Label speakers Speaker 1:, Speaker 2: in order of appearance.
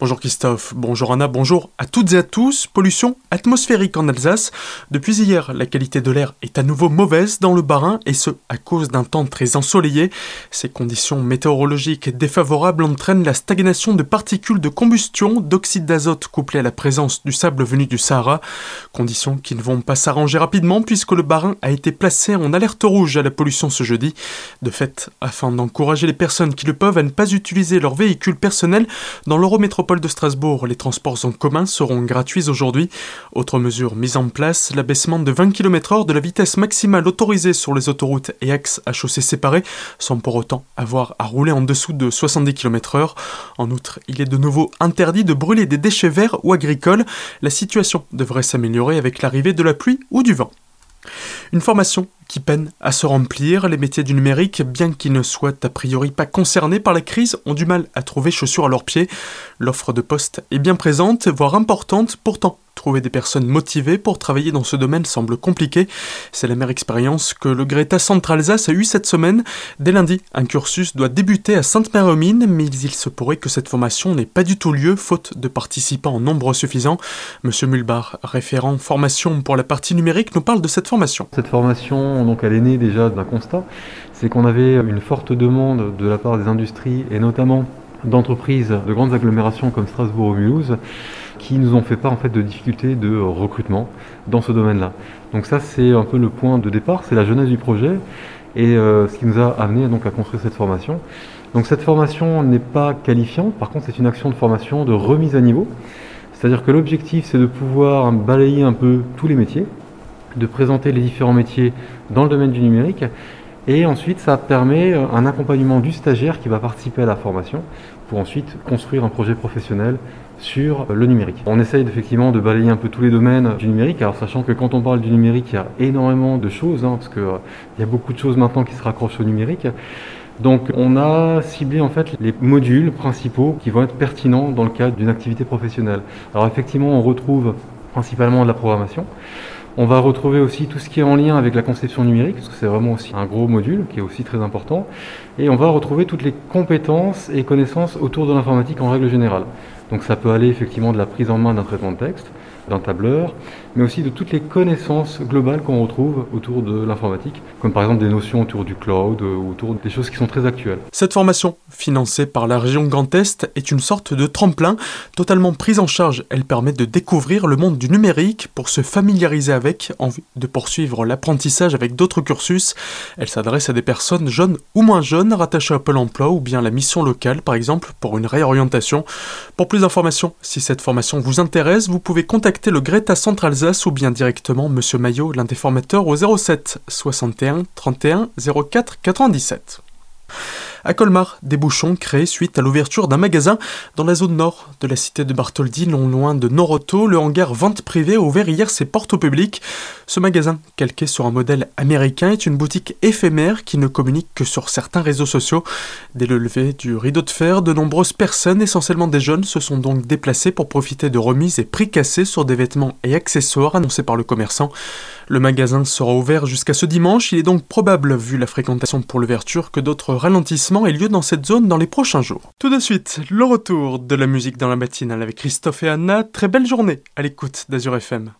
Speaker 1: Bonjour Christophe, bonjour Anna, bonjour à toutes et à tous. Pollution atmosphérique en Alsace. Depuis hier, la qualité de l'air est à nouveau mauvaise dans le Bas-Rhin et ce à cause d'un temps très ensoleillé. Ces conditions météorologiques défavorables entraînent la stagnation de particules de combustion d'oxyde d'azote couplées à la présence du sable venu du Sahara. Conditions qui ne vont pas s'arranger rapidement puisque le Bas-Rhin a été placé en alerte rouge à la pollution ce jeudi. De fait, afin d'encourager les personnes qui le peuvent à ne pas utiliser leur véhicule personnel dans l'Eurométropole de Strasbourg, les transports en commun seront gratuits aujourd'hui. Autre mesure mise en place, l'abaissement de 20 km/h de la vitesse maximale autorisée sur les autoroutes et axes à chaussées séparées, sans pour autant avoir à rouler en dessous de 70 km/h. En outre, il est de nouveau interdit de brûler des déchets verts ou agricoles. La situation devrait s'améliorer avec l'arrivée de la pluie ou du vent. Une formation qui peine à se remplir. Les métiers du numérique, bien qu'ils ne soient a priori pas concernés par la crise, ont du mal à trouver chaussures à leurs pieds. L'offre de poste est bien présente, voire importante, pourtant Trouver des personnes motivées pour travailler dans ce domaine semble compliqué. C'est la même expérience que le Greta Centralsace a eu cette semaine. Dès lundi, un cursus doit débuter à Sainte-Marie-aux-Mines, mais il se pourrait que cette formation n'ait pas du tout lieu, faute de participants en nombre suffisant. Monsieur Mulbar, référent formation pour la partie numérique, nous parle de cette formation.
Speaker 2: Cette formation, donc, elle est née déjà d'un constat, c'est qu'on avait une forte demande de la part des industries et notamment d'entreprises de grandes agglomérations comme Strasbourg ou Mulhouse qui nous ont fait part en fait de difficultés de recrutement dans ce domaine-là. Donc ça c'est un peu le point de départ, c'est la jeunesse du projet et euh, ce qui nous a amené donc à construire cette formation. Donc cette formation n'est pas qualifiante, par contre c'est une action de formation de remise à niveau. C'est-à-dire que l'objectif c'est de pouvoir balayer un peu tous les métiers, de présenter les différents métiers dans le domaine du numérique et ensuite, ça permet euh, un accompagnement du stagiaire qui va participer à la formation pour ensuite construire un projet professionnel sur le numérique. On essaye effectivement de balayer un peu tous les domaines du numérique, alors sachant que quand on parle du numérique, il y a énormément de choses, hein, parce qu'il euh, y a beaucoup de choses maintenant qui se raccrochent au numérique. Donc on a ciblé en fait les modules principaux qui vont être pertinents dans le cadre d'une activité professionnelle. Alors effectivement, on retrouve principalement de la programmation. On va retrouver aussi tout ce qui est en lien avec la conception numérique, parce que c'est vraiment aussi un gros module qui est aussi très important. Et on va retrouver toutes les compétences et connaissances autour de l'informatique en règle générale. Donc ça peut aller effectivement de la prise en main d'un traitement de texte, d'un tableur, mais aussi de toutes les connaissances globales qu'on retrouve autour de l'informatique, comme par exemple des notions autour du cloud, euh, ou autour des choses qui sont très actuelles.
Speaker 1: Cette formation, financée par la région Grand Est, est une sorte de tremplin totalement prise en charge. Elle permet de découvrir le monde du numérique pour se familiariser avec, en vue de poursuivre l'apprentissage avec d'autres cursus. Elle s'adresse à des personnes jeunes ou moins jeunes rattachées à Pôle emploi ou bien la mission locale, par exemple, pour une réorientation. Pour plus d'informations, si cette formation vous intéresse, vous pouvez contacter le Greta Central ou bien directement Monsieur Maillot, l'un des formateurs, au 07 61 31 04 97. À Colmar, des bouchons créés suite à l'ouverture d'un magasin dans la zone nord de la cité de Bartholdi, non loin de Noroto. Le hangar vente privée a ouvert hier ses portes au public. Ce magasin, calqué sur un modèle américain, est une boutique éphémère qui ne communique que sur certains réseaux sociaux. Dès le lever du rideau de fer, de nombreuses personnes, essentiellement des jeunes, se sont donc déplacées pour profiter de remises et prix cassés sur des vêtements et accessoires annoncés par le commerçant. Le magasin sera ouvert jusqu'à ce dimanche. Il est donc probable, vu la fréquentation pour l'ouverture, que d'autres ralentissements aient lieu dans cette zone dans les prochains jours. Tout de suite, le retour de la musique dans la matinale avec Christophe et Anna. Très belle journée à l'écoute d'Azur FM.